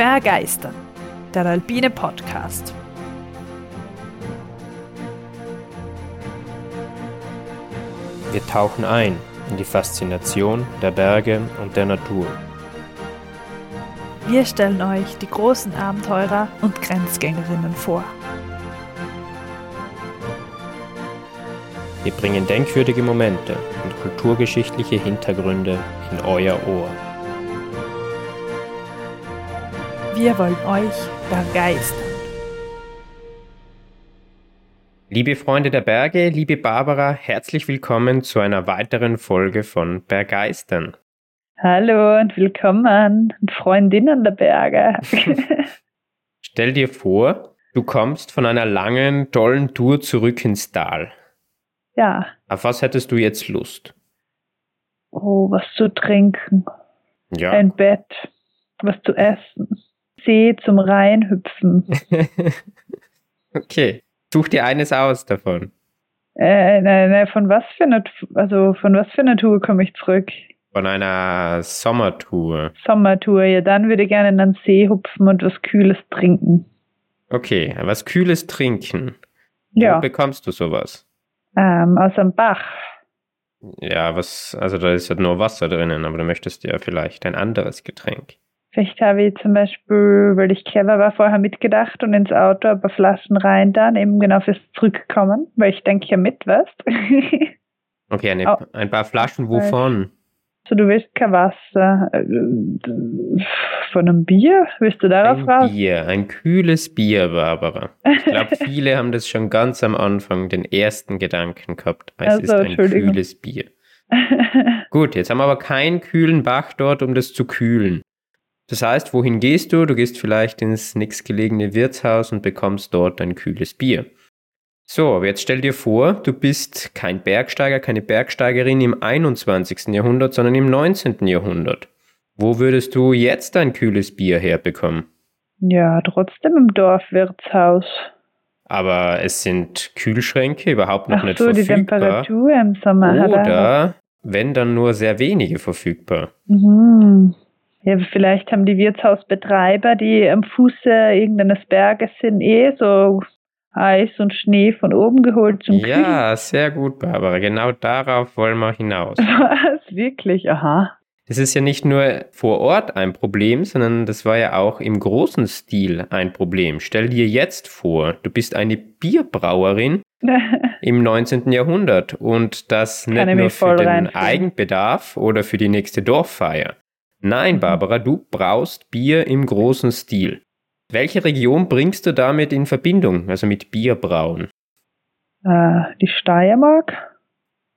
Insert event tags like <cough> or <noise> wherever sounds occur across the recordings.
Bergeistern, der Alpine Podcast. Wir tauchen ein in die Faszination der Berge und der Natur. Wir stellen euch die großen Abenteurer und Grenzgängerinnen vor. Wir bringen denkwürdige Momente und kulturgeschichtliche Hintergründe in euer Ohr. Wir wollen euch begeistern. Liebe Freunde der Berge, liebe Barbara, herzlich willkommen zu einer weiteren Folge von Bergeistern. Hallo und willkommen, Freundinnen der Berge. <laughs> Stell dir vor, du kommst von einer langen, tollen Tour zurück ins Tal. Ja. Auf was hättest du jetzt Lust? Oh, was zu trinken. Ja. Ein Bett. Was zu essen. See zum Reinhüpfen. <laughs> okay. Such dir eines aus davon. Äh, nein, nein, von was für eine, also von was für einer Tour komme ich zurück? Von einer Sommertour. Sommertour, ja, dann würde ich gerne in den See hupfen und was Kühles trinken. Okay, was Kühles trinken. Ja. Wo bekommst du sowas? Ähm, aus dem Bach. Ja, was, also da ist ja nur Wasser drinnen, aber du möchtest ja vielleicht ein anderes Getränk. Vielleicht habe ich zum Beispiel, weil ich clever war, vorher mitgedacht und ins Auto ein paar Flaschen rein dann, eben genau fürs Zurückkommen, weil ich denke ja mit, weißt <laughs> Okay, eine, Oh. ein paar Flaschen wovon? So, du willst kein Wasser. Äh, Von einem Bier? Willst du darauf Ein raus? Bier, ein kühles Bier, Barbara. Ich glaube, <laughs> viele haben das schon ganz am Anfang den ersten Gedanken gehabt. Es Also, ist ein kühles Bier. Gut, jetzt haben wir aber keinen kühlen Bach dort, um das zu kühlen. Das heißt, wohin gehst du? Du gehst vielleicht ins nächstgelegene Wirtshaus und bekommst dort ein kühles Bier. So, jetzt stell dir vor, du bist kein Bergsteiger, keine Bergsteigerin im 21. Jahrhundert, sondern im 19. Jahrhundert. Wo würdest du jetzt ein kühles Bier herbekommen? ja, trotzdem im Dorfwirtshaus. Aber es sind Kühlschränke überhaupt noch Ach nicht so, die verfügbar. Temperatur im Sommer er. Oder wenn dann nur sehr wenige verfügbar. Mhm. Ja, vielleicht haben die Wirtshausbetreiber, die am Fuße irgendeines Berges sind, eh so Eis und Schnee von oben geholt zum Kühlen. Ja, sehr gut, Barbara. Genau darauf wollen wir hinaus. <laughs> Was? Wirklich? Aha. Es ist ja nicht nur vor Ort ein Problem, sondern das war ja auch im großen Stil ein Problem. Stell dir jetzt vor, du bist eine Bierbrauerin <laughs> im 19. Jahrhundert und das Kann nicht ich nur für den reinfühlen. Eigenbedarf oder für die nächste Dorffeier. Nein, Mhm. Barbara, du brauchst Bier im großen Stil. Welche Region bringst du damit in Verbindung, also mit Bierbrauen? äh, die Steiermark?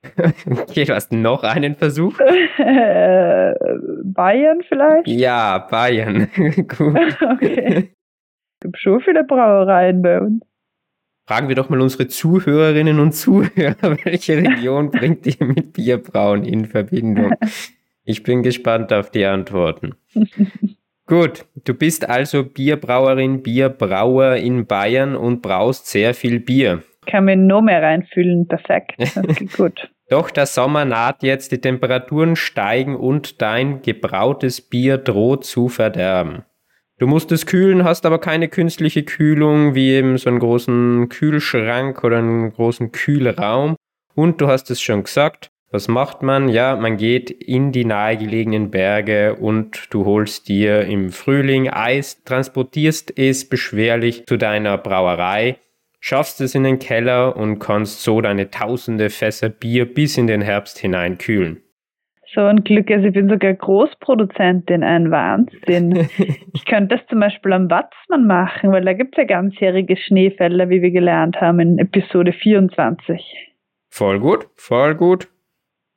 <laughs> Okay, du hast noch einen Versuch? <laughs> Äh, Bayern vielleicht? Ja, Bayern. <laughs> Gut. Okay. Es gibt schon viele Brauereien bei uns. Fragen wir doch mal unsere Zuhörerinnen und Zuhörer, welche Region bringt ihr mit Bierbrauen in Verbindung? Ich bin gespannt auf die Antworten. <laughs> Gut, du bist also Bierbrauerin, Bierbrauer in Bayern und braust sehr viel Bier. Kann mich noch mehr reinfühlen. Perfekt. <laughs> Okay, gut. Doch der Sommer naht jetzt, die Temperaturen steigen und dein gebrautes Bier droht zu verderben. Du musst es kühlen, hast aber keine künstliche Kühlung, wie eben so einen großen Kühlschrank oder einen großen Kühlraum. Und du hast es schon gesagt, was macht man? Ja, man geht in die nahegelegenen Berge und du holst dir im Frühling Eis, transportierst es beschwerlich zu deiner Brauerei, schaffst es in den Keller und kannst so deine tausende Fässer Bier bis in den Herbst hinein kühlen. So ein Glück, also ich bin sogar Großproduzentin, ein Wahnsinn. <laughs> Ich könnte das zum Beispiel am Watzmann machen, weil da gibt es ja ganzjährige Schneefälle, wie wir gelernt haben in Episode 24. Voll gut, voll gut.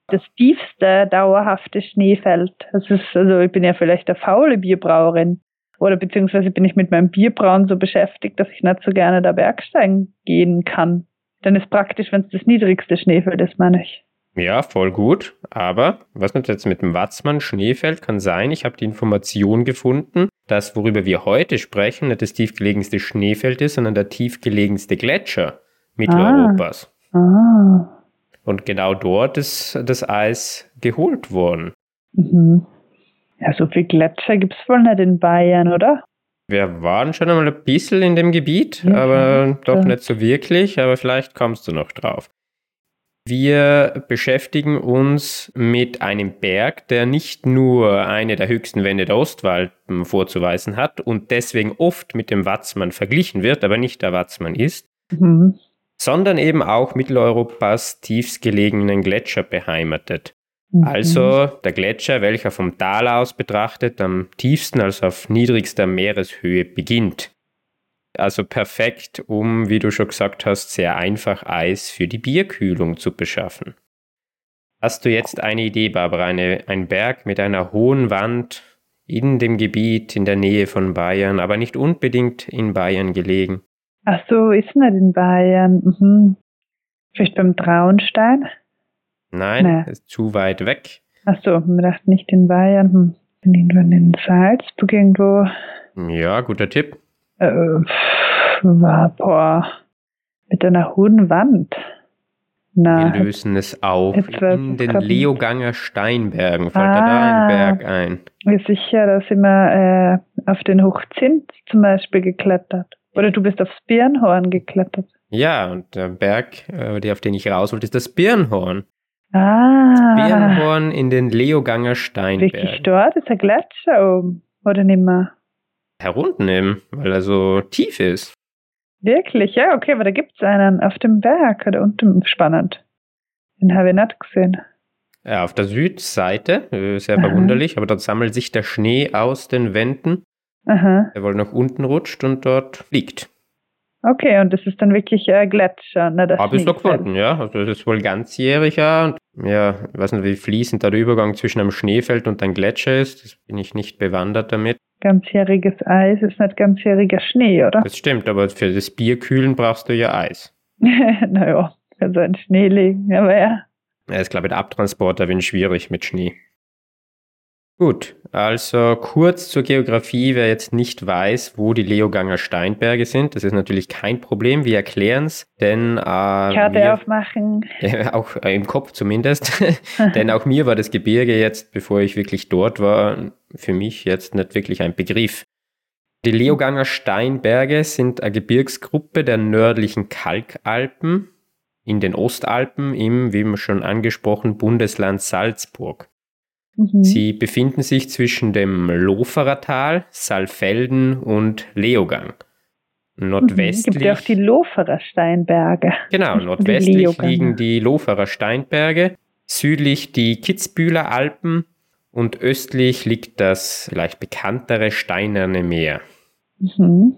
Das tiefste dauerhafte Schneefeld. Das ist, also ich bin ja vielleicht eine faule Bierbrauerin. Oder beziehungsweise bin ich mit meinem Bierbrauen so beschäftigt, dass ich nicht so gerne da Bergsteigen gehen kann. Dann ist praktisch, wenn es das niedrigste Schneefeld ist, meine ich. Ja, voll gut. Aber was nicht jetzt mit dem Watzmann Schneefeld kann sein, ich habe die Information gefunden, dass worüber wir heute sprechen, nicht das tiefgelegenste Schneefeld ist, sondern der tiefgelegenste Gletscher Mitteleuropas. Ah. Und genau dort ist das Eis geholt worden. Mhm. Ja, so viel Gletscher gibt's wohl nicht in Bayern, oder? Wir waren schon einmal ein bisschen in dem Gebiet, Ja, aber doch nicht so wirklich, aber vielleicht kommst du noch drauf. Wir beschäftigen uns mit einem Berg, der nicht nur eine der höchsten Wände der Ostwalpen vorzuweisen hat und deswegen oft mit dem Watzmann verglichen wird, aber nicht der Watzmann ist, Mhm. Sondern eben auch Mitteleuropas tiefstgelegenen Gletscher beheimatet. Mhm. Also der Gletscher, welcher vom Tal aus betrachtet am tiefsten, also auf niedrigster Meereshöhe beginnt. Also perfekt, um, wie du schon gesagt hast, sehr einfach Eis für die Bierkühlung zu beschaffen. Hast du jetzt eine Idee, Barbara? Eine, ein Berg mit einer hohen Wand in dem Gebiet in der Nähe von Bayern, aber nicht unbedingt in Bayern gelegen. Ach so, ist nicht in Bayern. Mhm. Vielleicht beim Traunstein? Nein, Nee. ist zu weit weg. Ach so, mir dachte nicht in Bayern. Hm. Bin irgendwo in Salzburg irgendwo. Ja, guter Tipp. Äh, war, boah, mit einer hohen Wand. Na, Wir lösen es auf in den. Leoganger Steinbergen. Fällt dir da Ah. ein Berg ein? ist sicher, da sind wir äh, auf den Hochzint zum Beispiel geklettert. Oder du bist aufs Birnhorn geklettert. Ja, und der Berg, äh, der, auf den ich raus wollte, ist das Birnhorn. Ah, Birnhorn in den Leoganger wirklich Steinbergen. dort ist ein Gletscher oben. Oder nimmer? Herunten eben, weil er so tief ist. Wirklich? Ja, okay, aber da gibt's einen auf dem Berg oder unten. Spannend. Den habe ich nicht gesehen. Ja, auf der Südseite, äh, sehr verwunderlich, aber dort sammelt sich der Schnee aus den Wänden, Aha. der wohl nach unten rutscht und dort liegt. Okay, und das ist dann wirklich ein Gletscher, ne? Das Habe ich so gefunden, ja. Also das ist wohl ganzjährig, ja. Und ja, ich weiß nicht, wie fließend da der Übergang zwischen einem Schneefeld und einem Gletscher ist. Das bin ich nicht bewandert damit. Ganzjähriges Eis ist nicht ganzjähriger Schnee, oder? Das stimmt, aber für das Bierkühlen brauchst du ja Eis. <laughs> naja, kann so ein Schnee legen, aber ja. Ja, ist, glaube ich, der Abtransport ein wenig schwierig mit Schnee. Gut, also kurz zur Geografie, wer jetzt nicht weiß, wo die Leoganger Steinberge sind, das ist natürlich kein Problem, wir erklären es, denn äh, Karte wir, aufmachen. <laughs> Ja, auch äh, im Kopf zumindest. <laughs> Denn auch mir war das Gebirge jetzt, bevor ich wirklich dort war, für mich jetzt nicht wirklich ein Begriff. Die Leoganger Steinberge sind eine Gebirgsgruppe der nördlichen Kalkalpen in den Ostalpen im, wie schon angesprochen, Bundesland Salzburg. Mhm. Sie befinden sich zwischen dem Loferer Tal, Saalfelden und Leogang. Nordwestlich. Gibt ja auch die Loferer Steinberge. Genau, <laughs> die nordwestlich Leoganger. liegen die Loferer Steinberge, südlich die Kitzbühler Alpen und östlich liegt das vielleicht bekanntere Steinerne Meer. Mhm.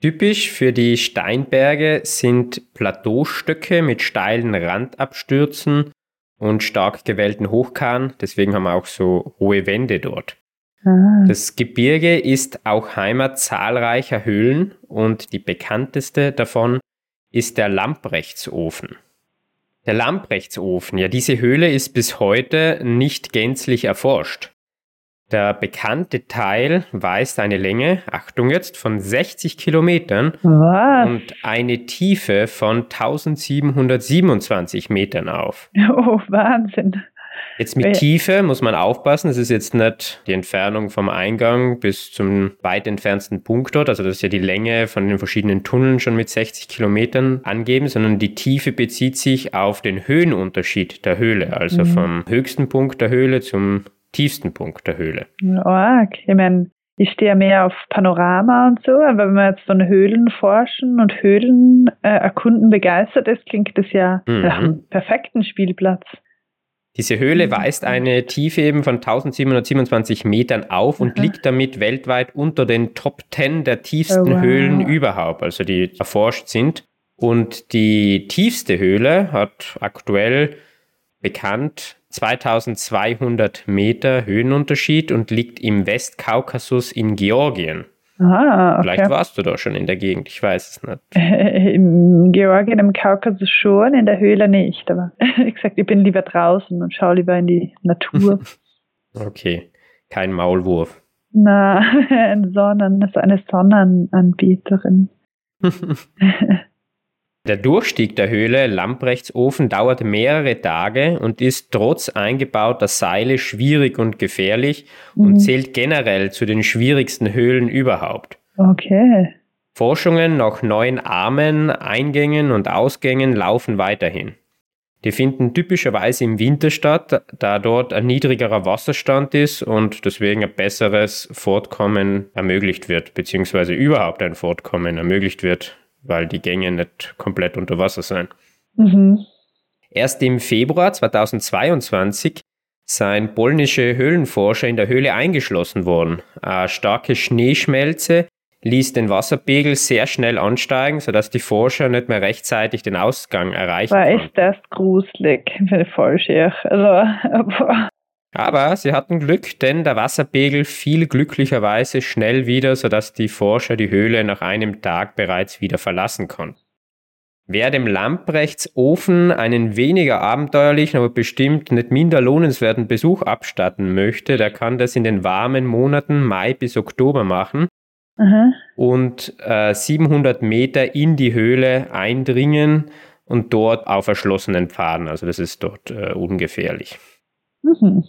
Typisch für die Steinberge sind Plateaustöcke mit steilen Randabstürzen und stark gewellten Hochkahn, deswegen haben wir auch so hohe Wände dort. Ah. Das Gebirge ist auch Heimat zahlreicher Höhlen und die bekannteste davon ist der Lamprechtsofen. Der Lamprechtsofen, ja, diese Höhle ist bis heute nicht gänzlich erforscht. Der bekannte Teil weist eine Länge, Achtung jetzt, von 60 Kilometern Was? und eine Tiefe von 1727 Metern auf. <laughs> Oh, Wahnsinn. Jetzt mit. Tiefe muss man aufpassen. Es ist jetzt nicht die Entfernung vom Eingang bis zum weit entfernten Punkt dort. Also das ist ja die Länge von den verschiedenen Tunneln schon mit 60 Kilometern angeben, sondern die Tiefe bezieht sich auf den Höhenunterschied der Höhle. Also Mhm. vom höchsten Punkt der Höhle zum tiefsten Punkt der Höhle. Arg. Ich meine, ich stehe ja mehr auf Panorama und so, aber wenn man jetzt von Höhlen forschen und Höhlen äh, erkunden begeistert ist, klingt das ja Mhm. nach einem perfekten Spielplatz. Diese Höhle Mhm. weist eine Tiefe eben von 1727 Metern auf und Aha. liegt damit weltweit unter den Top 10 der tiefsten Oh, wow. Höhlen überhaupt, also die erforscht sind. Und die tiefste Höhle hat aktuell bekannt 2200 Meter Höhenunterschied und liegt im Westkaukasus in Georgien. Ah, Vielleicht okay. warst du da schon in der Gegend, ich weiß es nicht. <laughs> Im Georgien, im Kaukasus schon, in der Höhle nicht. Aber <laughs> wie gesagt, ich bin lieber draußen und schaue lieber in die Natur. <laughs> Okay, kein Maulwurf. Na, das ist eine Sonnenanbieterin. Der Durchstieg der Höhle Lamprechtsofen dauert mehrere Tage und ist trotz eingebauter Seile schwierig und gefährlich und Mhm. zählt generell zu den schwierigsten Höhlen überhaupt. Okay. Forschungen nach neuen Armen, Eingängen und Ausgängen laufen weiterhin. Die finden typischerweise im Winter statt, da dort ein niedrigerer Wasserstand ist und deswegen ein besseres Fortkommen ermöglicht wird, beziehungsweise überhaupt ein Fortkommen ermöglicht wird, weil die Gänge nicht komplett unter Wasser sind. Mhm. Erst im Februar 2022 seien polnische Höhlenforscher in der Höhle eingeschlossen worden. Eine starke Schneeschmelze ließ den Wasserpegel sehr schnell ansteigen, sodass die Forscher nicht mehr rechtzeitig den Ausgang erreichen War konnten. echt das gruselig. Finde ich voll schier. Also. <laughs> Aber sie hatten Glück, denn der Wasserpegel fiel glücklicherweise schnell wieder, sodass die Forscher die Höhle nach einem Tag bereits wieder verlassen konnten. Wer dem Lamprechts Ofen einen weniger abenteuerlichen, aber bestimmt nicht minder lohnenswerten Besuch abstatten möchte, der kann das in den warmen Monaten Mai bis Oktober machen Aha. und äh, 700 Meter in die Höhle eindringen und dort auf erschlossenen Pfaden, also das ist dort äh, ungefährlich. Mhm.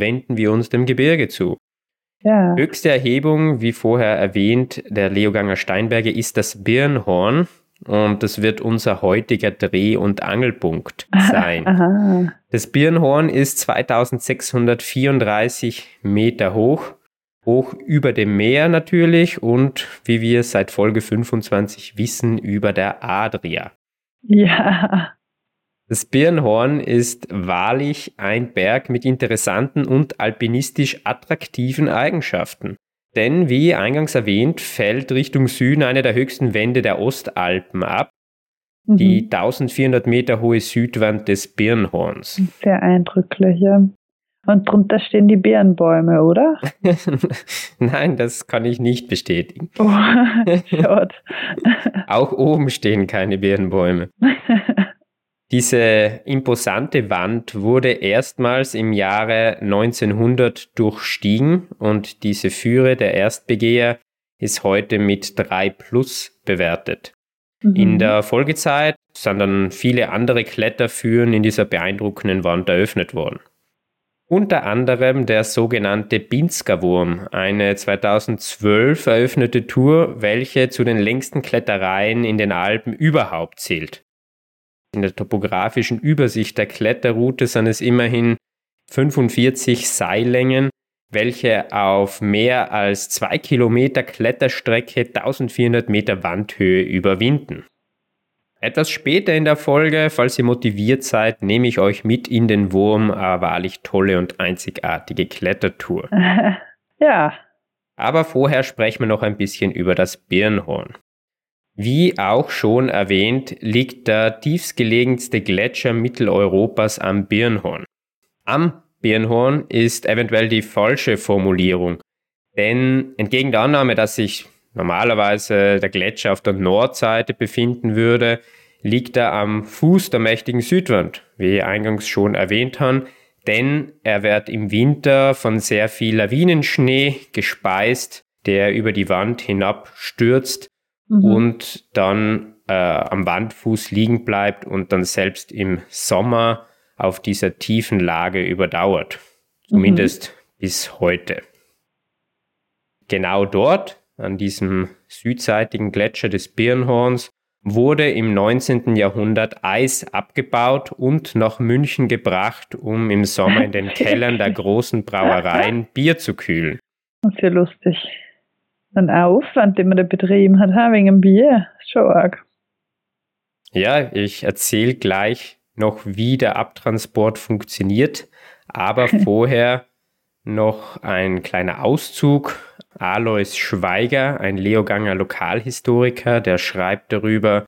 Wenden wir uns dem Gebirge zu. Ja. Höchste Erhebung, wie vorher erwähnt, der Leoganger Steinberge ist das Birnhorn und das wird unser heutiger Dreh- und Angelpunkt <laughs> sein. Aha. Das Birnhorn ist 2634 Meter hoch, hoch über dem Meer natürlich und wie wir seit Folge 25 wissen, über der Adria. Ja. Das Birnhorn ist wahrlich ein Berg mit interessanten und alpinistisch attraktiven Eigenschaften. Denn, wie eingangs erwähnt, fällt Richtung Süden eine der höchsten Wände der Ostalpen ab, Mhm. die 1400 Meter hohe Südwand des Birnhorns. Sehr eindrücklich, ja. Und drunter stehen die Birnbäume, oder? <laughs> Nein, das kann ich nicht bestätigen. Oh. <laughs> <laughs> Auch oben stehen keine Birnbäume. Diese imposante Wand wurde erstmals im Jahre 1900 durchstiegen und diese Führe der Erstbegeher ist heute mit 3 plus bewertet. In Mhm. der Folgezeit sind dann viele andere Kletterführen in dieser beeindruckenden Wand eröffnet worden. Unter anderem der sogenannte Binsker-Wurm, eine 2012 eröffnete Tour, welche zu den längsten Klettereien in den Alpen überhaupt zählt. In der topografischen Übersicht der Kletterroute sind es immerhin 45 Seillängen, welche auf mehr als zwei Kilometer Kletterstrecke 1400 Meter Wandhöhe überwinden. Etwas später in der Folge, falls ihr motiviert seid, nehme ich euch mit in den Wurm, eine wahrlich tolle und einzigartige Klettertour. <laughs> Ja. Aber vorher sprechen wir noch ein bisschen über das Birnhorn. Wie auch schon erwähnt, liegt der tiefstgelegenste Gletscher Mitteleuropas am Birnhorn. Am Birnhorn ist eventuell die falsche Formulierung, denn entgegen der Annahme, dass sich normalerweise der Gletscher auf der Nordseite befinden würde, liegt er am Fuß der mächtigen Südwand, wie eingangs schon erwähnt haben, denn er wird im Winter von sehr viel Lawinenschnee gespeist, der über die Wand hinab stürzt Mhm. und dann äh, am Wandfuß liegen bleibt und dann selbst im Sommer auf dieser tiefen Lage überdauert. Zumindest bis heute. Genau dort, an diesem südseitigen Gletscher des Birnhorns, wurde im 19. Jahrhundert Eis abgebaut und nach München gebracht, um im Sommer in den <laughs> Kellern der großen Brauereien Bier zu kühlen. Das ist ja lustig. Ein Aufwand, den man da betrieben hat, ha, wegen dem Bier. Schon arg. Ja, ich erzähle gleich noch, wie der Abtransport funktioniert, aber <laughs> vorher noch ein kleiner Auszug. Alois Schweiger, ein Leoganger Lokalhistoriker, der schreibt darüber,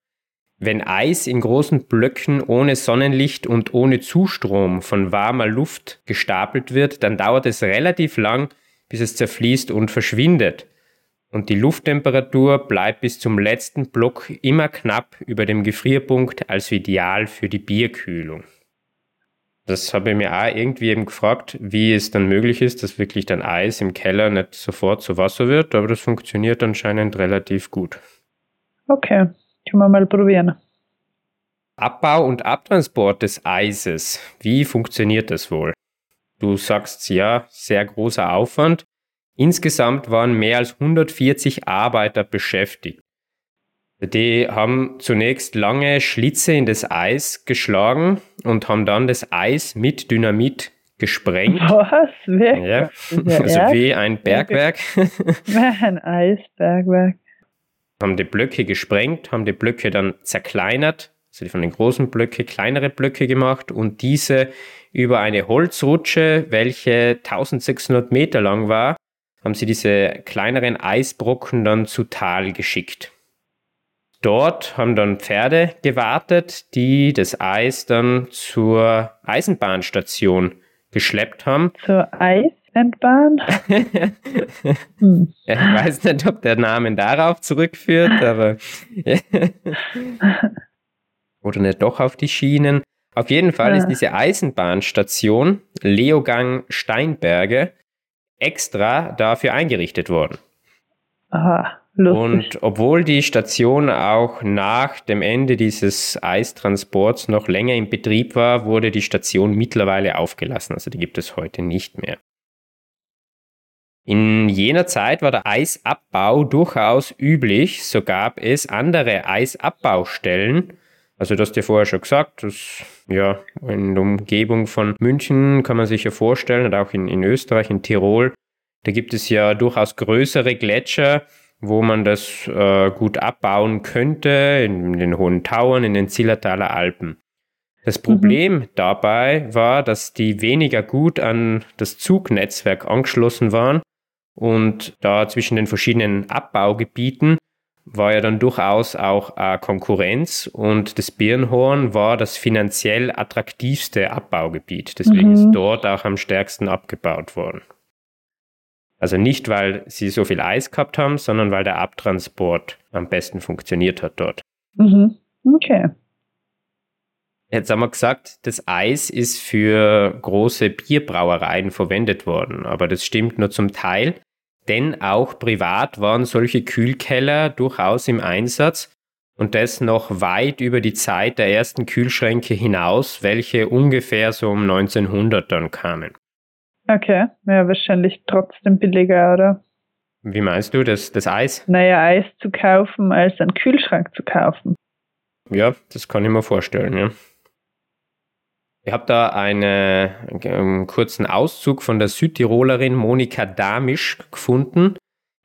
wenn Eis in großen Blöcken ohne Sonnenlicht und ohne Zustrom von warmer Luft gestapelt wird, dann dauert es relativ lang, bis es zerfließt und verschwindet. Und die Lufttemperatur bleibt bis zum letzten Block immer knapp über dem Gefrierpunkt als ideal für die Bierkühlung. Das habe ich mir auch irgendwie eben gefragt, wie es dann möglich ist, dass wirklich dann Eis im Keller nicht sofort zu Wasser wird, aber das funktioniert anscheinend relativ gut. Okay, können wir mal probieren. Abbau und Abtransport des Eises, wie funktioniert das wohl? Du sagst ja, sehr großer Aufwand. Insgesamt waren mehr als 140 Arbeiter beschäftigt. Die haben zunächst lange Schlitze in das Eis geschlagen und haben dann das Eis mit Dynamit gesprengt. Was? Wirklich? Ja, <laughs> also wie ein Bergwerk. <laughs> Ein Eisbergwerk. haben die Blöcke gesprengt, haben die Blöcke dann zerkleinert, also von den großen Blöcke kleinere Blöcke gemacht und diese über eine Holzrutsche, welche 1600 Meter lang war, haben sie diese kleineren Eisbrocken dann zu Tal geschickt. Dort haben dann Pferde gewartet, die das Eis dann zur Eisenbahnstation geschleppt haben. Zur Eisenbahn? <laughs> Hm. Ich weiß nicht, ob der Name darauf zurückführt, aber <laughs> oder nicht doch auf die Schienen. Auf jeden Fall Ja. ist diese Eisenbahnstation Leogang Steinberge extra dafür eingerichtet worden. Aha, lustig. Und obwohl die Station auch nach dem Ende dieses Eistransports noch länger in Betrieb war, wurde die Station mittlerweile aufgelassen. Also die gibt es heute nicht mehr. In jener Zeit war der Eisabbau durchaus üblich. So gab es andere Eisabbaustellen. Also du hast dir vorher schon gesagt, dass ja in der Umgebung von München kann man sich ja vorstellen, und auch in, in Österreich, in Tirol, da gibt es ja durchaus größere Gletscher, wo man das äh, gut abbauen könnte, in den hohen Tauern, in den Zillertaler Alpen. Das Problem dabei war, dass die weniger gut an das Zugnetzwerk angeschlossen waren und da zwischen den verschiedenen Abbaugebieten war ja dann durchaus auch äh, Konkurrenz und das Birnhorn war das finanziell attraktivste Abbaugebiet. Deswegen Mhm. ist dort auch am stärksten abgebaut worden. Also nicht, weil sie so viel Eis gehabt haben, sondern weil der Abtransport am besten funktioniert hat dort. Mhm. Okay. Jetzt haben wir gesagt, das Eis ist für große Bierbrauereien verwendet worden, aber das stimmt nur zum Teil, denn auch privat waren solche Kühlkeller durchaus im Einsatz und das noch weit über die Zeit der ersten Kühlschränke hinaus, welche ungefähr so um 1900 dann kamen. Okay. Ja, wahrscheinlich trotzdem billiger, oder? Wie meinst du das, das Eis? Naja, Eis zu kaufen, als einen Kühlschrank zu kaufen. Ja, das kann ich mir vorstellen, ja. Ich habe da eine, einen kurzen Auszug von der Südtirolerin Monika Damisch gefunden,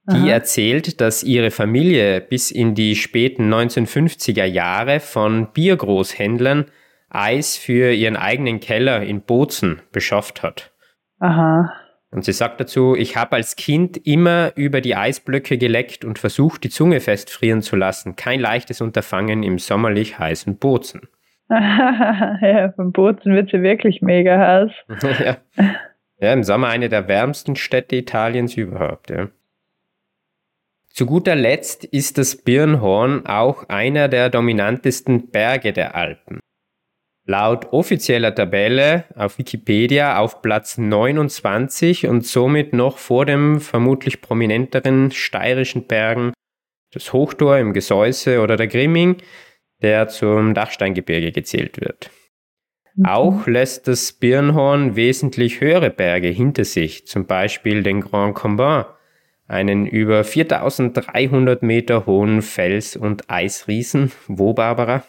die Aha. erzählt, dass ihre Familie bis in die späten 1950er Jahre von Biergroßhändlern Eis für ihren eigenen Keller in Bozen beschafft hat. Aha. Und sie sagt dazu, ich habe als Kind immer über die Eisblöcke geleckt und versucht, die Zunge festfrieren zu lassen. Kein leichtes Unterfangen im sommerlich heißen Bozen. <laughs> ja, beim Bozen wird sie wirklich mega heiß. <laughs> ja. ja, im Sommer eine der wärmsten Städte Italiens überhaupt. Ja. Zu guter Letzt ist das Birnhorn auch einer der dominantesten Berge der Alpen. Laut offizieller Tabelle auf Wikipedia auf Platz 29 und somit noch vor dem vermutlich prominenteren steirischen Bergen das Hochtor im Gesäuse oder der Grimming, der zum Dachsteingebirge gezählt wird. Auch lässt das Birnhorn wesentlich höhere Berge hinter sich, zum Beispiel den Grand Combin, einen über 4300 Meter hohen Fels- und Eisriesen. Wo, Barbara?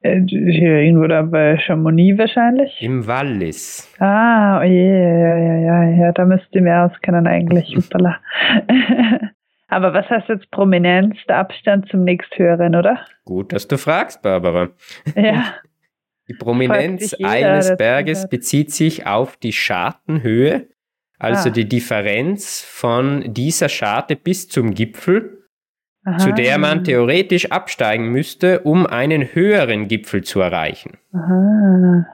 Äh, Hier irgendwo da bei Chamonix wahrscheinlich. Im Wallis. Ah, oh je, ja, ja, ja, ja, da müsst ihr mehr auskennen eigentlich. <laughs> Hoppala. <laughs> Aber was heißt jetzt Prominenz? Der Abstand zum nächsthöheren, oder? Gut, dass du fragst, Barbara. Ja. <laughs> Die Prominenz eines Berges bezieht sich auf die Schartenhöhe, also Ah. die Differenz von dieser Scharte bis zum Gipfel, Aha. zu der man theoretisch absteigen müsste, um einen höheren Gipfel zu erreichen. Aha.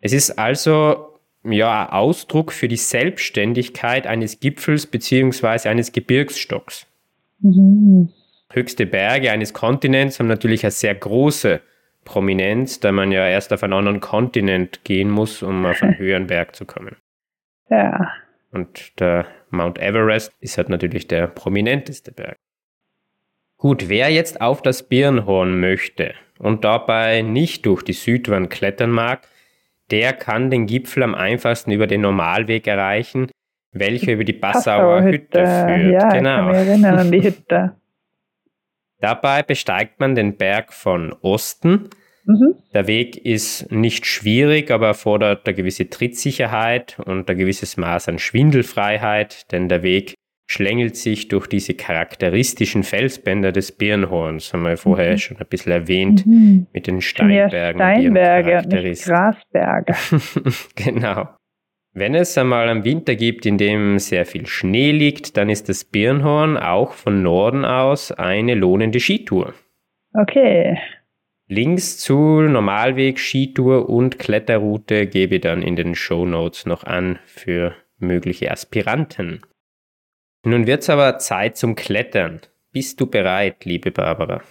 Es ist also ja ein Ausdruck für die Selbstständigkeit eines Gipfels beziehungsweise eines Gebirgsstocks. Mhm. Höchste Berge eines Kontinents haben natürlich eine sehr große Prominenz, da man ja erst auf einen anderen Kontinent gehen muss, um auf einen <laughs> höheren Berg zu kommen. Ja. Und der Mount Everest ist halt natürlich der prominenteste Berg. Gut, wer jetzt auf das Birnhorn möchte und dabei nicht durch die Südwand klettern mag, der kann den Gipfel am einfachsten über den Normalweg erreichen, welcher über die Passauer Hütte, Hütte führt. Ja, genau. ich kann mich erinnern an die Hütte. <laughs> Dabei besteigt man den Berg von Osten. Mhm. Der Weg ist nicht schwierig, aber erfordert eine gewisse Trittsicherheit und ein gewisses Maß an Schwindelfreiheit, denn der Weg schlängelt sich durch diese charakteristischen Felsbänder des Birnhorns, haben wir vorher mhm. schon ein bisschen erwähnt, mhm. mit den Steinbergen. Steinberge und nicht Grasberge. <laughs> genau. Wenn es einmal einen Winter gibt, in dem sehr viel Schnee liegt, dann ist das Birnhorn auch von Norden aus eine lohnende Skitour. Okay. Links zu Normalweg, Skitour und Kletterroute gebe ich dann in den Show Notes noch an für mögliche Aspiranten. Nun wird's aber Zeit zum Klettern. Bist du bereit, liebe Barbara?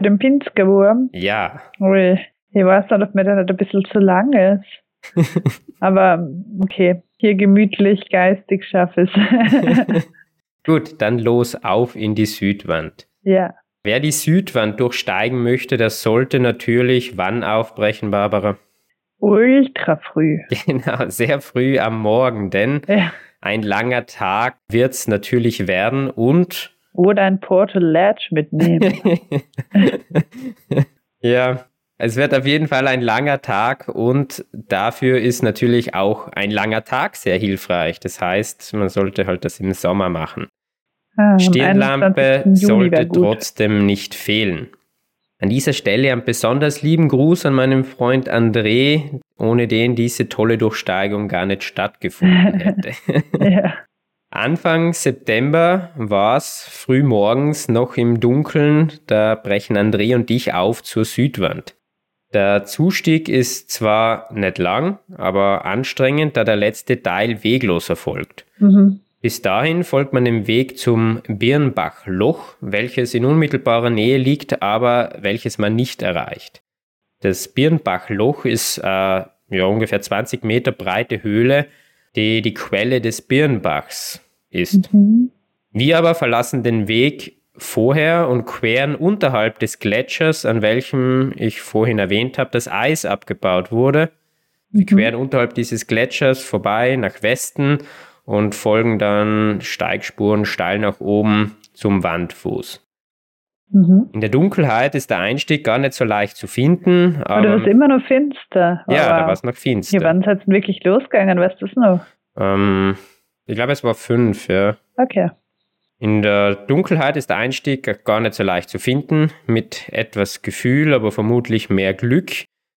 Den Pinzgerwurm? Ja. Ui, ich weiß nicht, ob mir das nicht ein bisschen zu lang ist. <laughs> aber okay, hier gemütlich, geistig schaffe es. <laughs> Gut, dann los auf in die Südwand. Ja. Wer die Südwand durchsteigen möchte, der sollte natürlich wann aufbrechen, Barbara? Ultra früh. <laughs> Genau, sehr früh am Morgen, denn ja. Ein langer Tag wird es natürlich werden und. Oder ein Portal Ledge mitnehmen. <laughs> <laughs> ja, es wird auf jeden Fall ein langer Tag und dafür ist natürlich auch ein langer Tag sehr hilfreich. Das heißt, man sollte halt das im Sommer machen. Ah, Stirnlampe sollte trotzdem nicht fehlen. An dieser Stelle einen besonders lieben Gruß an meinen Freund André, ohne den diese tolle Durchsteigung gar nicht stattgefunden hätte. <laughs> ja. Anfang September war es früh morgens noch im Dunkeln, da brechen André und ich auf zur Südwand. Der Zustieg ist zwar nicht lang, aber anstrengend, da der letzte Teil weglos erfolgt. Mhm. Bis dahin folgt man dem Weg zum Birnbachloch, welches in unmittelbarer Nähe liegt, aber welches man nicht erreicht. Das Birnbachloch ist äh, ja, ungefähr 20 Meter breite Höhle, die die Quelle des Birnbachs ist. Mhm. Wir aber verlassen den Weg vorher und queren unterhalb des Gletschers, an welchem ich vorhin erwähnt habe, das Eis abgebaut wurde. Wir mhm. queren unterhalb dieses Gletschers vorbei nach Westen und folgen dann Steigspuren steil nach oben zum Wandfuß. Mhm. In der Dunkelheit ist der Einstieg gar nicht so leicht zu finden. Aber Oder war immer noch finster. Ja, da war es noch finster. Hier wann ist jetzt wirklich losgegangen? Weißt du es noch? Ähm, ich glaube, es war fünf, ja. Okay. In der Dunkelheit ist der Einstieg gar nicht so leicht zu finden. Mit etwas Gefühl, aber vermutlich mehr Glück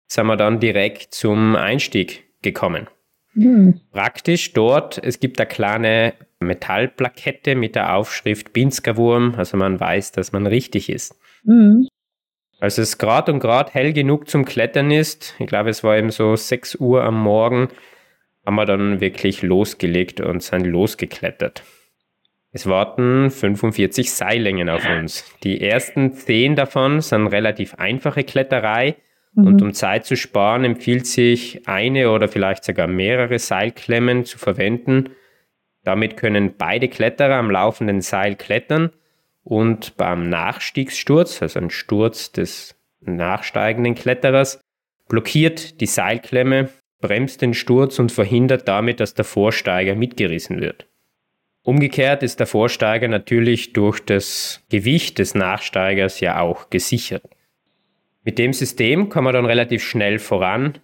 sind wir dann direkt zum Einstieg gekommen. Mhm. Praktisch dort, es gibt eine kleine Metallplakette mit der Aufschrift Binskerwurm, also man weiß, dass man richtig ist. Mhm. Als es gerade und gerade hell genug zum Klettern ist, ich glaube, es war eben so 6 Uhr am Morgen, haben wir dann wirklich losgelegt und sind losgeklettert. Es warten 45 Seillängen auf uns. Die ersten 10 davon sind relativ einfache Kletterei, Mhm. Und um Zeit zu sparen, empfiehlt sich eine oder vielleicht sogar mehrere Seilklemmen zu verwenden. Damit können beide Kletterer am laufenden Seil klettern und beim Nachstiegssturz, also ein Sturz des nachsteigenden Kletterers, blockiert die Seilklemme, bremst den Sturz und verhindert damit, dass der Vorsteiger mitgerissen wird. Umgekehrt ist der Vorsteiger natürlich durch das Gewicht des Nachsteigers ja auch gesichert. Mit dem System kann man dann relativ schnell voran.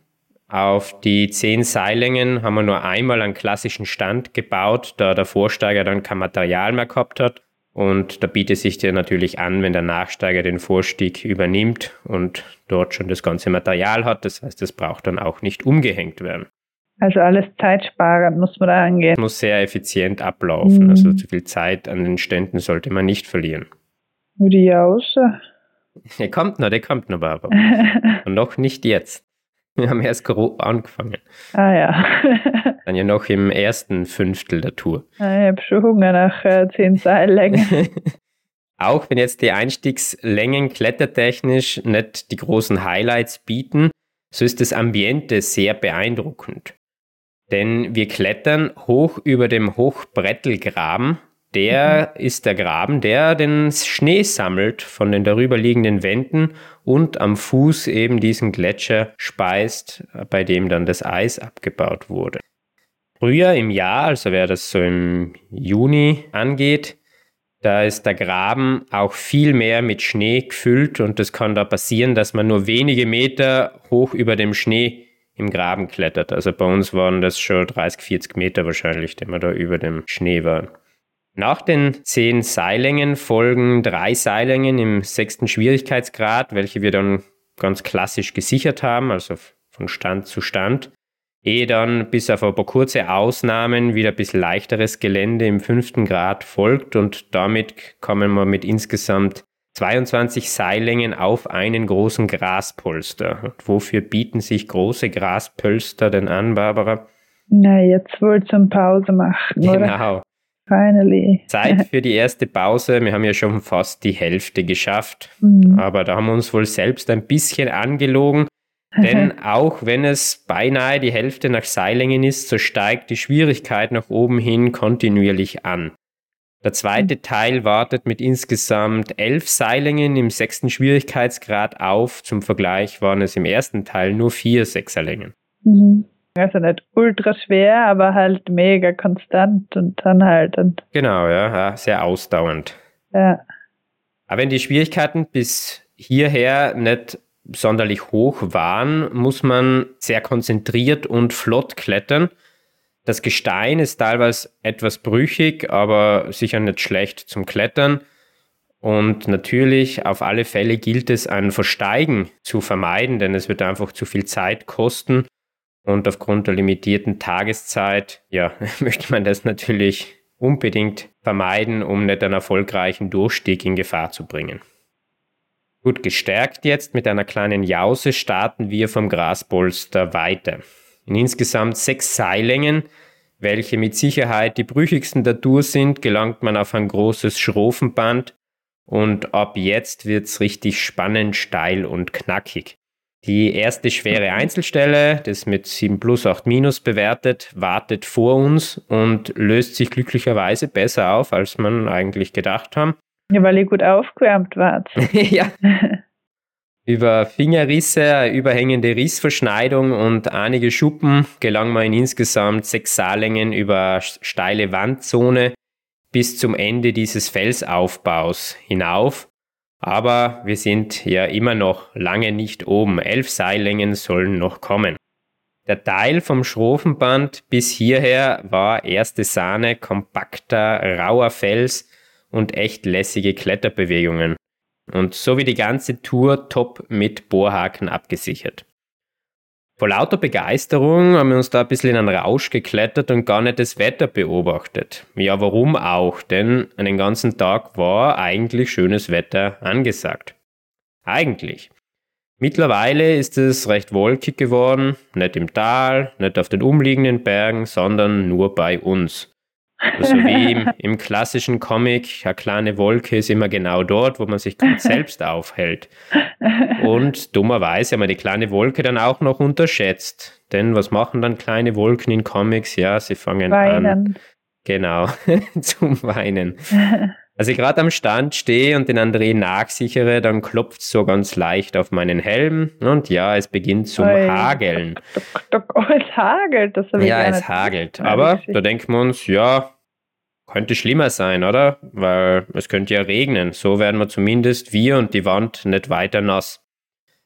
Auf die zehn Seillängen haben wir nur einmal einen klassischen Stand gebaut, da der Vorsteiger dann kein Material mehr gehabt hat. Und da bietet sich dir natürlich an, wenn der Nachsteiger den Vorstieg übernimmt und dort schon das ganze Material hat. Das heißt, es braucht dann auch nicht umgehängt werden. Also alles zeitsparend muss man da angehen. Muss sehr effizient ablaufen. Mhm. Also zu viel Zeit an den Ständen sollte man nicht verlieren. Würde ja aus. <laughs> Der kommt noch, der kommt noch, Barbara. <laughs> Und noch nicht jetzt. Wir haben erst grob angefangen. Ah ja. <laughs> Dann ja noch im ersten Fünftel der Tour. Ah, ich habe schon Hunger nach äh, zehn Seillängen. <laughs> <laughs> Auch wenn jetzt die Einstiegslängen klettertechnisch nicht die großen Highlights bieten, so ist das Ambiente sehr beeindruckend. Denn wir klettern hoch über dem Hochbrettelgraben, der mhm. ist der Graben, der den Schnee sammelt von den darüberliegenden Wänden und am Fuß eben diesen Gletscher speist, bei dem dann das Eis abgebaut wurde. Früher im Jahr, also wer das so im Juni angeht, da ist der Graben auch viel mehr mit Schnee gefüllt und es kann da passieren, dass man nur wenige Meter hoch über dem Schnee im Graben klettert. Also bei uns waren das schon 30, 40 Meter wahrscheinlich, die wir da über dem Schnee waren. Nach den zehn Seillängen folgen drei Seillängen im sechsten Schwierigkeitsgrad, welche wir dann ganz klassisch gesichert haben, also von Stand zu Stand ehe dann bis auf ein paar kurze Ausnahmen wieder ein bisschen leichteres Gelände im fünften Grad folgt und damit kommen wir mit insgesamt 22 Seillängen auf einen großen Graspolster. Und wofür bieten sich große Graspolster denn an, Barbara? Na, jetzt wohl zum Pause machen, genau. oder? Genau. Finally. Zeit für die erste Pause. Wir haben ja schon fast die Hälfte geschafft. Mhm. Aber da haben wir uns wohl selbst ein bisschen angelogen. Denn <laughs> auch wenn es beinahe die Hälfte nach Seilängen ist, so steigt die Schwierigkeit nach oben hin kontinuierlich an. Der zweite Teil wartet mit insgesamt elf Seilängen im sechsten Schwierigkeitsgrad auf. Zum Vergleich waren es im ersten Teil nur vier Sechserlängen. Mhm. Also nicht ultra schwer, aber halt mega konstant und dann halt. Und genau, ja, sehr ausdauernd. Ja. Aber wenn die Schwierigkeiten bis hierher nicht sonderlich hoch waren, muss man sehr konzentriert und flott klettern. Das Gestein ist teilweise etwas brüchig, aber sicher nicht schlecht zum Klettern. Und natürlich auf alle Fälle gilt es, ein Versteigen zu vermeiden, denn es wird einfach zu viel Zeit kosten. Und aufgrund der limitierten Tageszeit, ja, <laughs> möchte man das natürlich unbedingt vermeiden, um nicht einen erfolgreichen Durchstieg in Gefahr zu bringen. Gut, gestärkt jetzt mit einer kleinen Jause starten wir vom Graspolster weiter. In insgesamt sechs Seillängen, welche mit Sicherheit die brüchigsten der Tour sind, gelangt man auf ein großes Schrofenband und ab jetzt wird's richtig spannend, steil und knackig. Die erste schwere Einzelstelle, das mit 7 plus 8 minus bewertet, wartet vor uns und löst sich glücklicherweise besser auf, als man eigentlich gedacht haben. Ja, weil ihr gut aufgewärmt wart. <laughs> ja. <laughs> Über Fingerrisse, überhängende Rissverschneidung und einige Schuppen gelang man in insgesamt sechs Saalängen über steile Wandzone bis zum Ende dieses Felsaufbaus hinauf. Aber wir sind ja immer noch lange nicht oben. Elf Seillängen sollen noch kommen. Der Teil vom Schrofenband bis hierher war erste Sahne, kompakter, rauer Fels, und echt lässige Kletterbewegungen. Und so wie die ganze Tour top mit Bohrhaken abgesichert. Vor lauter Begeisterung haben wir uns da ein bisschen in einen Rausch geklettert und gar nicht das Wetter beobachtet. Ja, warum auch? Denn einen ganzen Tag war eigentlich schönes Wetter angesagt. Eigentlich. Mittlerweile ist es recht wolkig geworden, nicht im Tal, nicht auf den umliegenden Bergen, sondern nur bei uns. Also wie im, im, klassischen Comic, eine kleine Wolke ist immer genau dort, wo man sich gerade <laughs> selbst aufhält. Und dummerweise haben wir die kleine Wolke dann auch noch unterschätzt. Denn was machen dann kleine Wolken in Comics? Ja, sie fangen Weinen. an. Genau, <laughs> zum Weinen. Als ich gerade am Stand stehe und den André nachsichere, dann klopft es so ganz leicht auf meinen Helm und ja, es beginnt zum Oi. Hageln. <laughs> Oh, es hagelt, das habe ich Ja, es hagelt. Aber da denken wir uns, ja, könnte schlimmer sein, oder? Weil es könnte ja regnen. So werden wir zumindest wir und die Wand nicht weiter nass.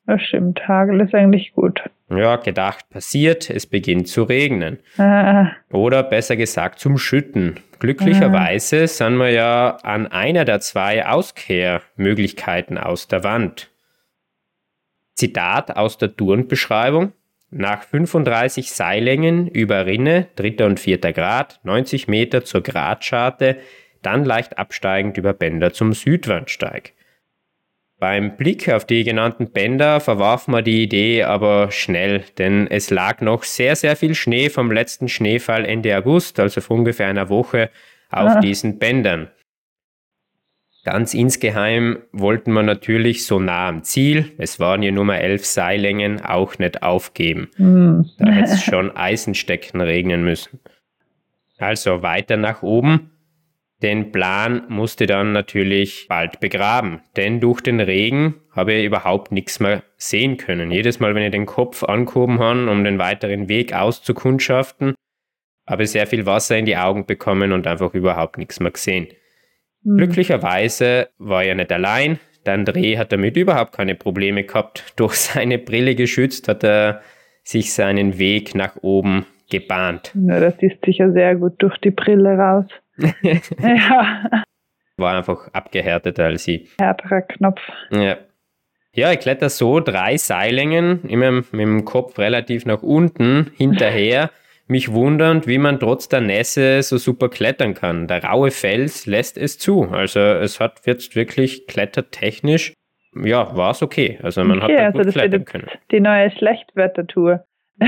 Das stimmt, Hagel ist eigentlich gut. Ja, gedacht passiert, es beginnt zu regnen. Ah. Oder besser gesagt zum Schütten. Glücklicherweise ah. sind wir ja an einer der zwei Auskehrmöglichkeiten aus der Wand. Zitat aus der Turnbeschreibung. Nach 35 Seillängen über Rinne, dritter und vierter Grad, 90 Meter zur Gradscharte, dann leicht absteigend über Bänder zum Südwandsteig. Beim Blick auf die genannten Bänder verwarf man die Idee aber schnell, denn es lag noch sehr, sehr viel Schnee vom letzten Schneefall Ende August, also vor ungefähr einer Woche, auf ah. diesen Bändern. Ganz insgeheim wollten wir natürlich so nah am Ziel, es waren ja nur mal elf Seillängen, auch nicht aufgeben. Mm. Da hätte es <laughs> schon Eisenstecken regnen müssen. Also weiter nach oben. Den Plan musste dann natürlich bald begraben, denn durch den Regen habe ich überhaupt nichts mehr sehen können. Jedes Mal, wenn ich den Kopf angehoben habe, um den weiteren Weg auszukundschaften, habe sehr viel Wasser in die Augen bekommen und einfach überhaupt nichts mehr gesehen. Hm. Glücklicherweise war er nicht allein. Der André hat damit überhaupt keine Probleme gehabt. <laughs> Durch seine Brille geschützt hat er sich seinen Weg nach oben gebahnt. Ja, das ist sicher sehr gut durch die Brille raus. <laughs> ja, War einfach abgehärteter als ich. härterer Knopf. Ja. Ja, ich kletter so drei Seillängen, immer mit dem Kopf relativ nach unten, hinterher, <laughs> mich wundernd, wie man trotz der Nässe so super klettern kann. Der raue Fels lässt es zu. Also es hat jetzt wirklich klettertechnisch, ja, war es okay. Also man Okay, hat da also gut das wird klettern können. die neue Schlechtwettertour. <laughs>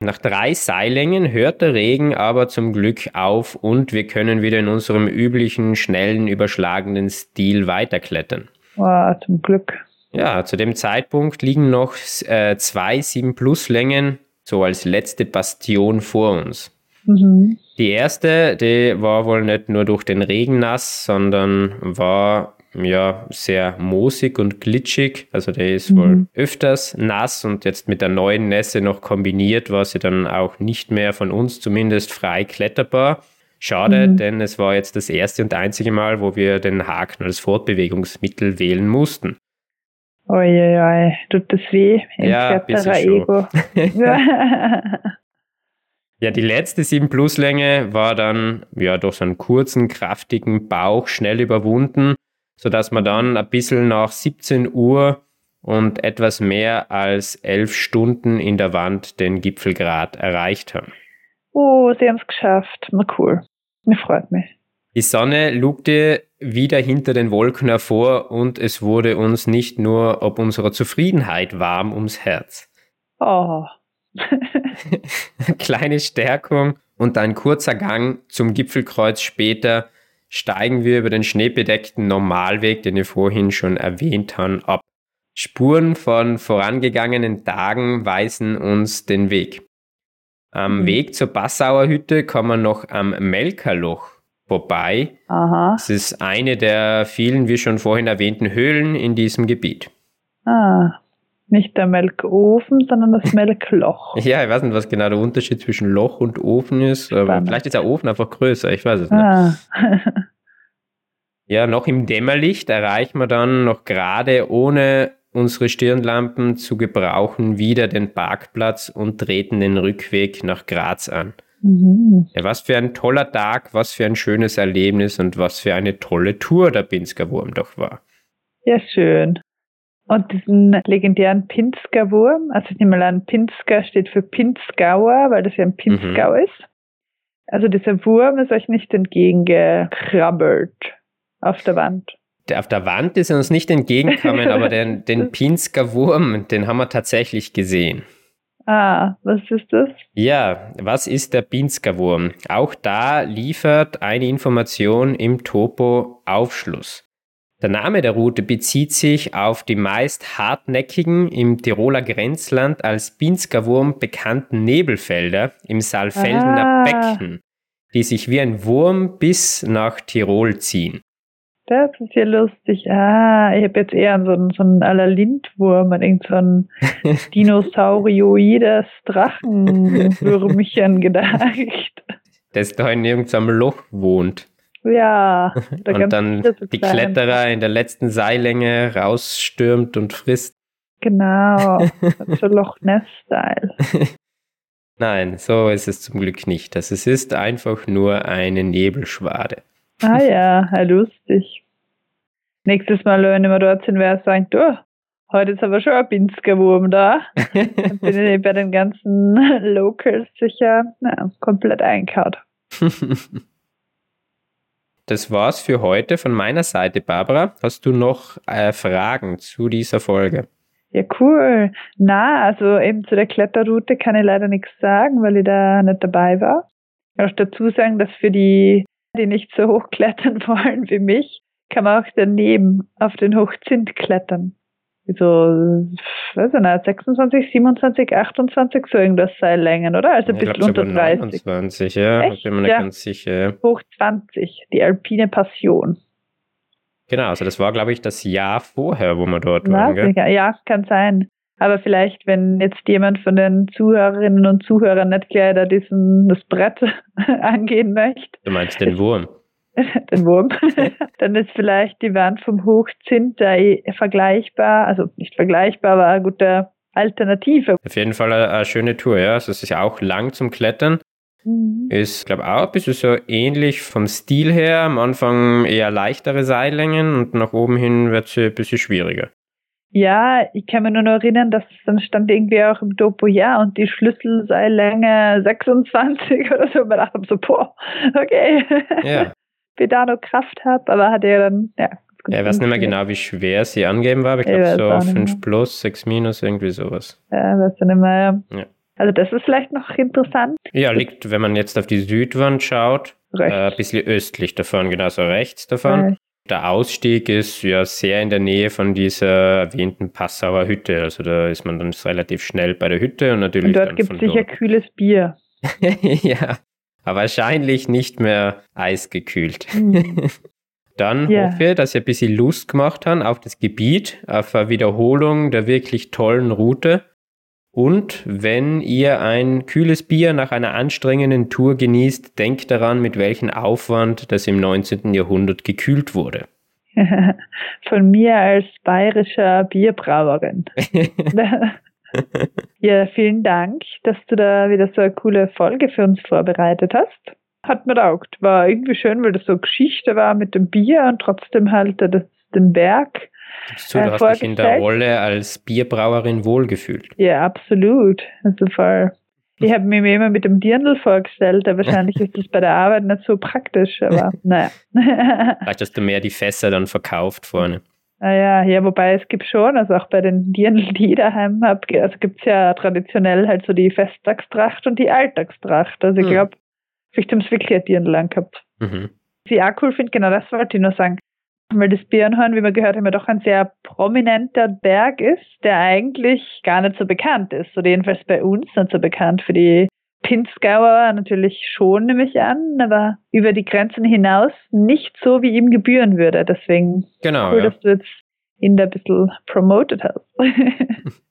Nach drei Seillängen hört der Regen aber zum Glück auf und wir können wieder in unserem üblichen, schnellen, überschlagenen Stil weiterklettern. Wow, zum Glück. Ja, zu dem Zeitpunkt liegen noch äh, zwei 7 Plus Längen so als letzte Bastion vor uns. Mhm. Die erste, die war wohl nicht nur durch den Regen nass, sondern war ja sehr moosig und glitschig. Also der ist wohl Mhm. öfters nass und jetzt mit der neuen Nässe noch kombiniert war sie dann auch nicht mehr von uns zumindest frei kletterbar. Schade, Mhm. denn es war jetzt das erste und einzige Mal, wo wir den Haken als Fortbewegungsmittel wählen mussten. Uiuiui, tut das weh im Ja, ein bisschen Kletterer-Ego. Ja, die letzte 7 Plus Länge war dann ja durch so einen kurzen, kraftigen Bauch schnell überwunden, sodass wir dann ein bisschen nach 17 Uhr und etwas mehr als 11 Stunden in der Wand den Gipfelgrad erreicht haben. oh, sie haben es geschafft. Na cool. Mir freut mich. Die Sonne lugte wieder hinter den Wolken hervor und es wurde uns nicht nur ob unserer Zufriedenheit warm ums Herz. Oh. <laughs> <laughs> kleine Stärkung und ein kurzer Gang zum Gipfelkreuz später steigen wir über den schneebedeckten Normalweg, den wir vorhin schon erwähnt haben, ab. Spuren von vorangegangenen Tagen weisen uns den Weg. Am Mhm. Weg zur Passauer Hütte kommen wir noch am Melkerloch vorbei. Aha. Es ist eine der vielen, wie schon vorhin erwähnten, Höhlen in diesem Gebiet. Ah. Nicht der Melkofen, sondern das Melkloch. <laughs> Ja, ich weiß nicht, was genau der Unterschied zwischen Loch und Ofen ist, aber vielleicht ist der Ofen einfach größer, ich weiß es nicht. Ah. Ja, noch im Dämmerlicht erreichen wir dann noch gerade ohne unsere Stirnlampen zu gebrauchen wieder den Parkplatz und treten den Rückweg nach Graz an. Mhm. Ja, was für ein toller Tag, was für ein schönes Erlebnis und was für eine tolle Tour der Pinsker Wurm doch war. Ja, schön. Und diesen legendären Pinsker Wurm, also ich nehme mal an, Pinsker steht für Pinzgauer, weil das ja ein Pinzgau ist. Also dieser Wurm ist euch nicht entgegengekrabbelt auf der Wand. Der, auf der Wand ist er uns nicht entgegengekommen, <laughs> aber den, den Pinsker Wurm, den haben wir tatsächlich gesehen. Ah, was ist das? Ja, was ist der Pinsker Wurm? Auch da liefert eine Information im Topo Aufschluss. Der Name der Route bezieht sich auf die meist hartnäckigen, im Tiroler Grenzland als Pinsker Wurm bekannten Nebelfelder im Saalfeldener Ah. Becken, die sich wie ein Wurm bis nach Tirol ziehen. Das ist ja lustig. Ah, ich habe jetzt eher an so einen, so einen la Lindwurm, an irgend so ein <laughs> dinosaurioides Drachenwürmchen <laughs> gedacht. Das da in irgendeinem Loch wohnt. Ja, <laughs> da und dann so die Kletterer in der letzten Seillänge rausstürmt und frisst. Genau, so Loch Ness-Style. Nein, so ist es zum Glück nicht. Das es ist einfach nur eine Nebelschwade. Ah ja, lustig. Nächstes Mal, wenn wir dort sind, wäre sagen, du, heute ist aber schon ein Pinsker Wurm da. Dann bin ich <laughs> bei den ganzen <laughs> Locals sicher na, komplett einkaut. Das war's für heute von meiner Seite, Barbara. Hast du noch äh, Fragen zu dieser Folge? Ja, cool. Na, also eben zu der Kletterroute kann ich leider nichts sagen, weil ich da nicht dabei war. Ich muss dazu sagen, dass für die, die nicht so hoch klettern wollen wie mich, kann man auch daneben auf den Hochzint klettern. So, weiß ich nicht, 26, 27, 28, so irgendwas Seillängen, oder? Also ein bisschen glaube unter sogar 30. 29, ja. Echt? Bin mir nicht Ja. ganz sicher. Hoch 20, die alpine Passion. Genau, also das war, glaube ich, das Jahr vorher, wo wir dort waren. Gell? Ja, kann sein. Aber vielleicht, wenn jetzt jemand von den Zuhörerinnen und Zuhörern nicht gleich da diesen, das Brett <laughs> angehen möchte. Du meinst den Wurm? <laughs> den Wurm. <laughs> dann ist vielleicht die Wand vom Hochzint da eh vergleichbar, also nicht vergleichbar, aber eine gute Alternative. Auf jeden Fall eine, eine schöne Tour, ja. Also es ist ja auch lang zum Klettern. Mhm. Ist, glaube ich, auch ein bisschen so ähnlich vom Stil her. Am Anfang eher leichtere Seillängen und nach oben hin wird es ein bisschen schwieriger. Ja, ich kann mich nur noch erinnern, dass dann stand irgendwie auch im Dopo, ja, und die Schlüsselseillänge 26 <laughs> oder so. Und man dachte so, boah, okay. Ja. <laughs> Wie da noch Kraft habe, aber hat er dann, ja. Ja, ich weiß nicht mehr genau, wie schwer sie angeben war, aber ich glaube so 5 plus, 6 minus, irgendwie sowas. Ja, weiß ich nicht mehr. Ja. Also das ist vielleicht noch interessant. Ja, liegt, wenn man jetzt auf die Südwand schaut, äh, ein bisschen östlich davon, genauso rechts davon. Der Ausstieg ist ja sehr in der Nähe von dieser erwähnten Passauer Hütte. Also da ist man dann relativ schnell bei der Hütte und natürlich. Und dort gibt es sicher dort. kühles Bier. <laughs> ja, aber wahrscheinlich nicht mehr eisgekühlt. Mhm. <laughs> dann yeah. hoffe ich, dass ihr ein bisschen Lust gemacht habt auf das Gebiet, auf eine Wiederholung der wirklich tollen Route. Und wenn ihr ein kühles Bier nach einer anstrengenden Tour genießt, denkt daran, mit welchem Aufwand das im 19. Jahrhundert gekühlt wurde. <laughs> Von mir als bayerischer Bierbrauerin. <laughs> ja, vielen Dank, dass du da wieder so eine coole Folge für uns vorbereitet hast. Hat mir taugt. War irgendwie schön, weil das so Geschichte war mit dem Bier und trotzdem halt das, den Berg so, du äh, hast dich in der Rolle als Bierbrauerin wohlgefühlt. Ja, absolut. Also voll. Ich habe mir immer mit dem Dirndl vorgestellt, aber wahrscheinlich ist das bei der Arbeit nicht so praktisch, aber <laughs> naja. Vielleicht hast du mehr die Fässer dann verkauft vorne. Ah ja, wobei es gibt schon, also auch bei den Dirndl, die ich daheim habe, also gibt es ja traditionell halt so die Festtagstracht und die Alltagstracht. Also ich glaube, hm. vielleicht haben sie wirklich ein Dirndl angehabt. Mhm. Was ich auch cool finde, genau das wollte ich nur sagen, weil das Birnhorn, wie wir gehört haben, ja doch ein sehr prominenter Berg ist, der eigentlich gar nicht so bekannt ist. Oder jedenfalls bei uns nicht so bekannt. Für die Pinzgauer natürlich schon, nehme ich an, aber über die Grenzen hinaus nicht so, wie ihm gebühren würde. Deswegen genau, cool, ja. dass du jetzt ihn da ein bisschen promoted hast. <laughs>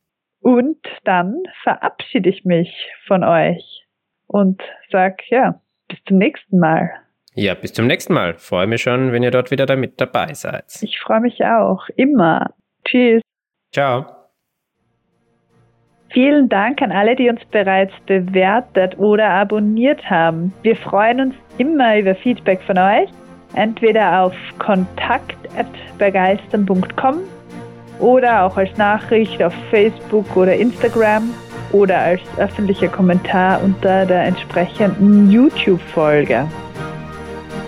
und dann verabschiede ich mich von euch und sag ja, bis zum nächsten Mal. Ja, bis zum nächsten Mal. Freue mich schon, wenn ihr dort wieder damit dabei seid. Ich freue mich auch. Immer. Tschüss. Ciao. Vielen Dank an alle, die uns bereits bewertet oder abonniert haben. Wir freuen uns immer über Feedback von euch. Entweder auf kontakt.begeistern.com oder auch als Nachricht auf Facebook oder Instagram oder als öffentlicher Kommentar unter der entsprechenden YouTube-Folge.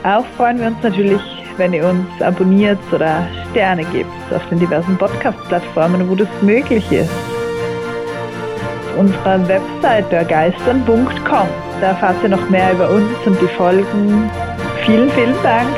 Auch freuen wir uns natürlich, wenn ihr uns abonniert oder Sterne gebt auf den diversen Podcast-Plattformen, wo das möglich ist. Auf unserer Website dergeistern.com. Da erfahrt ihr noch mehr über uns und die Folgen. Vielen, vielen Dank.